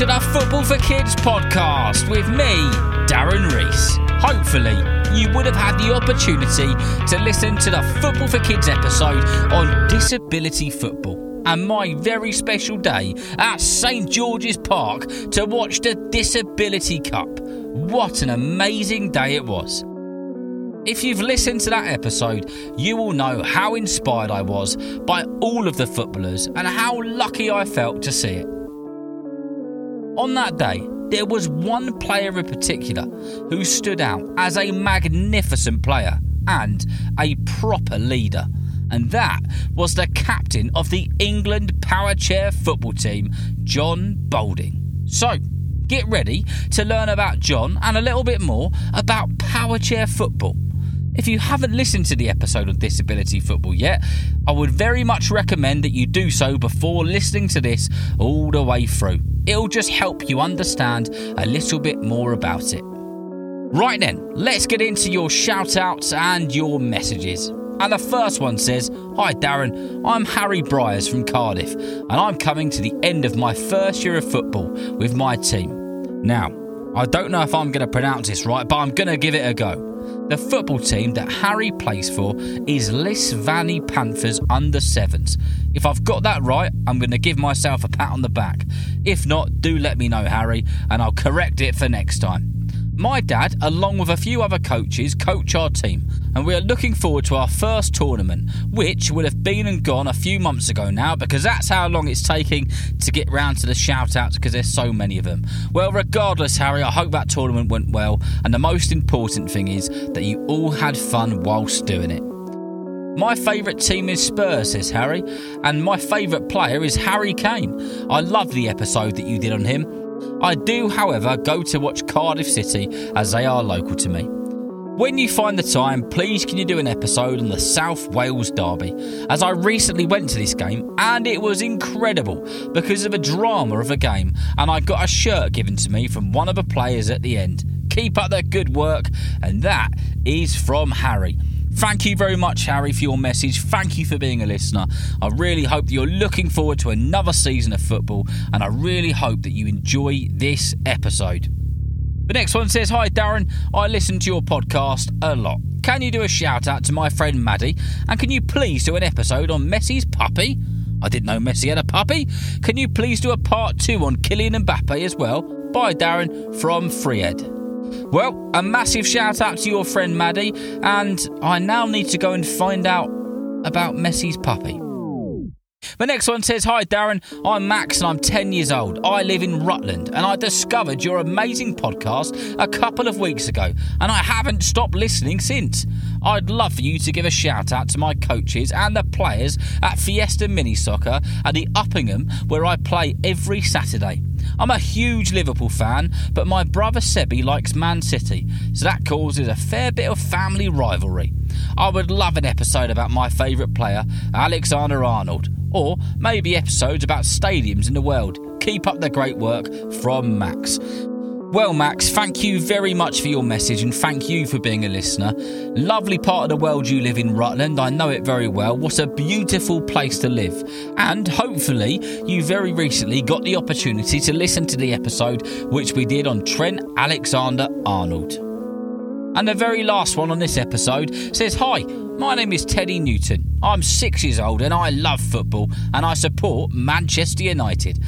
to the Football for Kids podcast with me, Darren Rees. Hopefully, you would have had the opportunity to listen to the Football for Kids episode on disability football and my very special day at St George's Park to watch the Disability Cup. What an amazing day it was! If you've listened to that episode, you will know how inspired I was by all of the footballers and how lucky I felt to see it. On that day, there was one player in particular who stood out as a magnificent player and a proper leader, and that was the captain of the England Power Chair football team, Jon Bolding. So, get ready to learn about Jon and a little bit more about Power Chair football. If you haven't listened to the episode of Disability Football yet, I would very much recommend that you do so before listening to this all the way through. It'll just help you understand a little bit more about it. Right then, let's get into your shout outs and your messages. And the first one says Hi Darren, I'm Harry Bryers from Cardiff, and I'm coming to the end of my first year of football with my team. Now, I don't know if I'm going to pronounce this right, but I'm going to give it a go. The football team that Harry plays for is Lisvani Panthers under sevens. If I've got that right, I'm going to give myself a pat on the back. If not, do let me know, Harry, and I'll correct it for next time. My dad, along with a few other coaches, coach our team, and we are looking forward to our first tournament, which would have been and gone a few months ago now because that's how long it's taking to get round to the shout outs because there's so many of them. Well, regardless, Harry, I hope that tournament went well, and the most important thing is that you all had fun whilst doing it. My favourite team is Spurs, says Harry, and my favourite player is Harry Kane. I love the episode that you did on him. I do, however, go to watch Cardiff City as they are local to me. When you find the time, please can you do an episode on the South Wales Derby? As I recently went to this game and it was incredible because of a drama of a game, and I got a shirt given to me from one of the players at the end. Keep up the good work, and that is from Harry. Thank you very much, Harry, for your message. Thank you for being a listener. I really hope that you're looking forward to another season of football, and I really hope that you enjoy this episode. The next one says Hi, Darren. I listen to your podcast a lot. Can you do a shout out to my friend Maddie? And can you please do an episode on Messi's puppy? I didn't know Messi had a puppy. Can you please do a part two on Kylian Mbappe as well? Bye, Darren from Freehead. Well, a massive shout out to your friend Maddie, and I now need to go and find out about Messi's puppy. The next one says, Hi Darren, I'm Max and I'm 10 years old. I live in Rutland and I discovered your amazing podcast a couple of weeks ago and I haven't stopped listening since. I'd love for you to give a shout out to my coaches and the players at Fiesta Mini Soccer at the Uppingham where I play every Saturday. I'm a huge Liverpool fan, but my brother Sebi likes Man City, so that causes a fair bit of family rivalry. I would love an episode about my favourite player, Alexander Arnold, or maybe episodes about stadiums in the world. Keep up the great work from Max. Well, Max, thank you very much for your message and thank you for being a listener. Lovely part of the world you live in, Rutland. I know it very well. What a beautiful place to live. And hopefully, you very recently got the opportunity to listen to the episode which we did on Trent Alexander Arnold. And the very last one on this episode says Hi, my name is Teddy Newton. I'm six years old and I love football and I support Manchester United.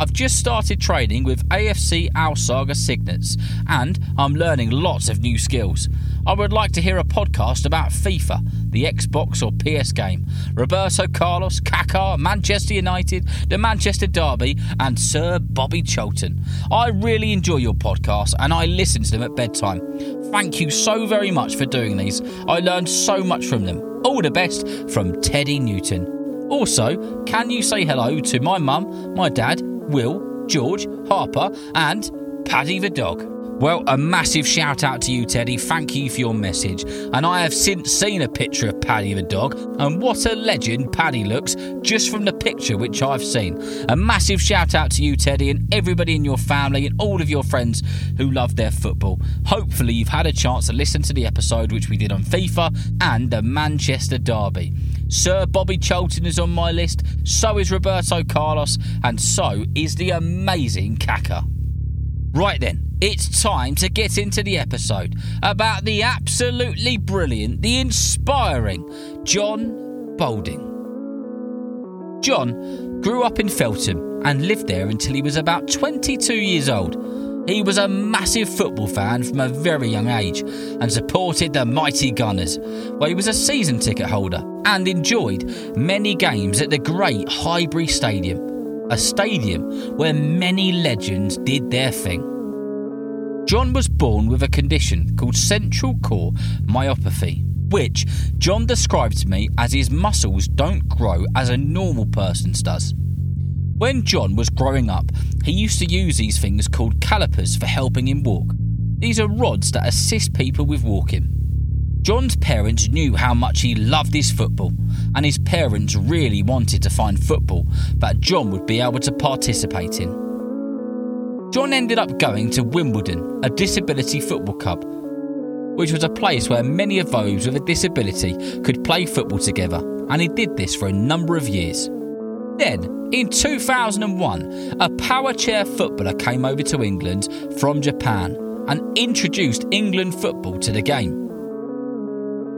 I've just started training with AFC Alsager Signets and I'm learning lots of new skills. I would like to hear a podcast about FIFA, the Xbox or PS game, Roberto Carlos, Kaká, Manchester United, the Manchester Derby, and Sir Bobby Charlton. I really enjoy your podcast and I listen to them at bedtime. Thank you so very much for doing these. I learned so much from them. All the best from Teddy Newton. Also, can you say hello to my mum, my dad, Will, George, Harper, and Paddy the dog. Well, a massive shout out to you, Teddy. Thank you for your message. And I have since seen a picture of Paddy the dog, and what a legend Paddy looks just from the picture which I've seen. A massive shout out to you, Teddy, and everybody in your family and all of your friends who love their football. Hopefully, you've had a chance to listen to the episode which we did on FIFA and the Manchester Derby. Sir Bobby Charlton is on my list, so is Roberto Carlos, and so is the amazing Kaka. Right then, it's time to get into the episode about the absolutely brilliant, the inspiring Jon Bolding. Jon grew up in Feltham and lived there until he was about 22 years old. He was a massive football fan from a very young age and supported the mighty Gunners, where he was a season ticket holder and enjoyed many games at the great Highbury Stadium, a stadium where many legends did their thing. Jon was born with a condition called central core myopathy, which Jon described to me as his muscles don't grow as a normal person's does. When Jon was growing up, he used to use these things called calipers for helping him walk. These are rods that assist people with walking. Jon's parents knew how much he loved his football, and his parents really wanted to find football that Jon would be able to participate in. Jon ended up going to Wimbledon, a disability football club, which was a place where many of those with a disability could play football together, and he did this for a number of years. Then, in 2001, a power chair footballer came over to England from Japan and introduced England football to the game.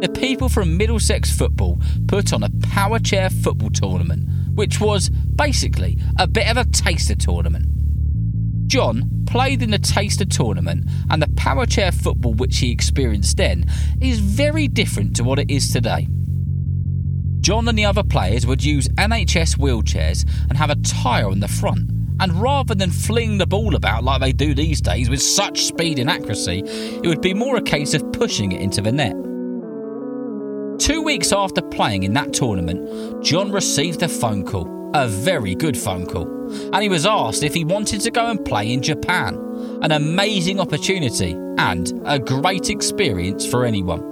The people from Middlesex Football put on a power chair football tournament, which was basically a bit of a taster tournament. Jon played in the taster tournament, and the power chair football which he experienced then is very different to what it is today. Jon and the other players would use NHS wheelchairs and have a tyre on the front. And rather than fling the ball about like they do these days with such speed and accuracy, it would be more a case of pushing it into the net. Two weeks after playing in that tournament, Jon received a phone call, a very good phone call, and he was asked if he wanted to go and play in Japan. An amazing opportunity and a great experience for anyone.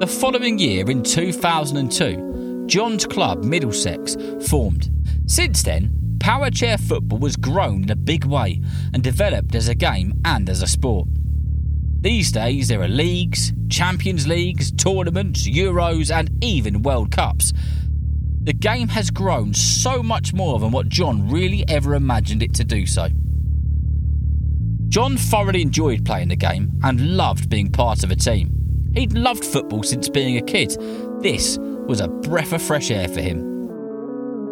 The following year, in 2002, Jon's club Middlesex formed. Since then, power chair football has grown in a big way and developed as a game and as a sport. These days, there are leagues, Champions Leagues, tournaments, Euros, and even World Cups. The game has grown so much more than what Jon really ever imagined it to do so. Jon thoroughly enjoyed playing the game and loved being part of a team. He'd loved football since being a kid. This was a breath of fresh air for him.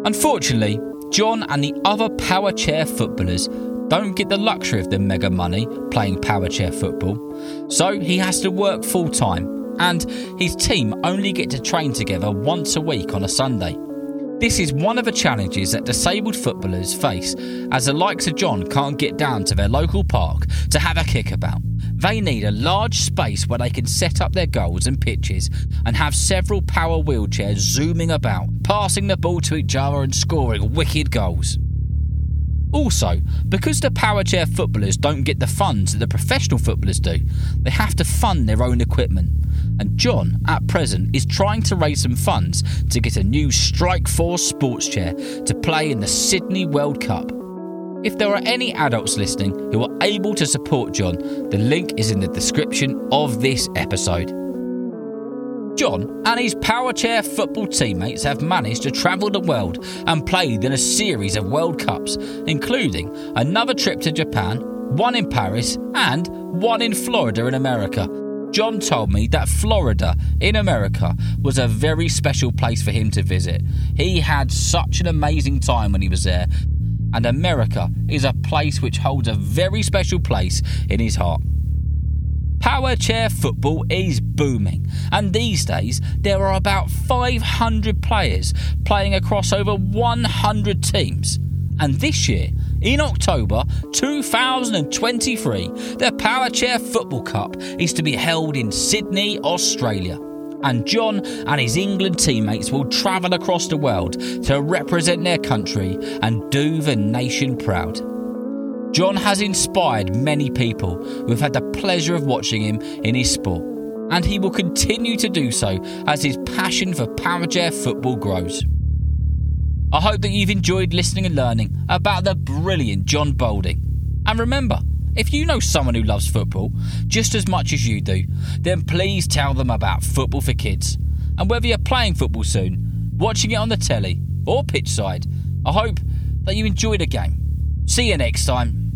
Unfortunately, Jon and the other power chair footballers don't get the luxury of the mega money playing power chair football, so he has to work full time, and his team only get to train together once a week on a Sunday. This is one of the challenges that disabled footballers face, as the likes of Jon can't get down to their local park to have a kickabout. They need a large space where they can set up their goals and pitches and have several power wheelchairs zooming about, passing the ball to each other and scoring wicked goals. Also, because the power chair footballers don't get the funds that the professional footballers do, they have to fund their own equipment. And Jon, at present, is trying to raise some funds to get a new Strike Force sports chair to play in the Sydney World Cup. If there are any adults listening who are able to support Jon, the link is in the description of this episode. Jon and his power chair football teammates have managed to travel the world and played in a series of World Cups, including another trip to Japan, one in Paris, and one in Florida in America. Jon told me that Florida in America was a very special place for him to visit. He had such an amazing time when he was there and America is a place which holds a very special place in his heart. Power chair football is booming, and these days there are about 500 players playing across over 100 teams. And this year, in October 2023, the Power Chair Football Cup is to be held in Sydney, Australia and Jon and his England teammates will travel across the world to represent their country and do the nation proud. Jon has inspired many people who have had the pleasure of watching him in his sport, and he will continue to do so as his passion for Powerchair football grows. I hope that you've enjoyed listening and learning about the brilliant Jon Bolding. And remember, if you know someone who loves football just as much as you do, then please tell them about Football for Kids. And whether you're playing football soon, watching it on the telly, or pitch side, I hope that you enjoy the game. See you next time.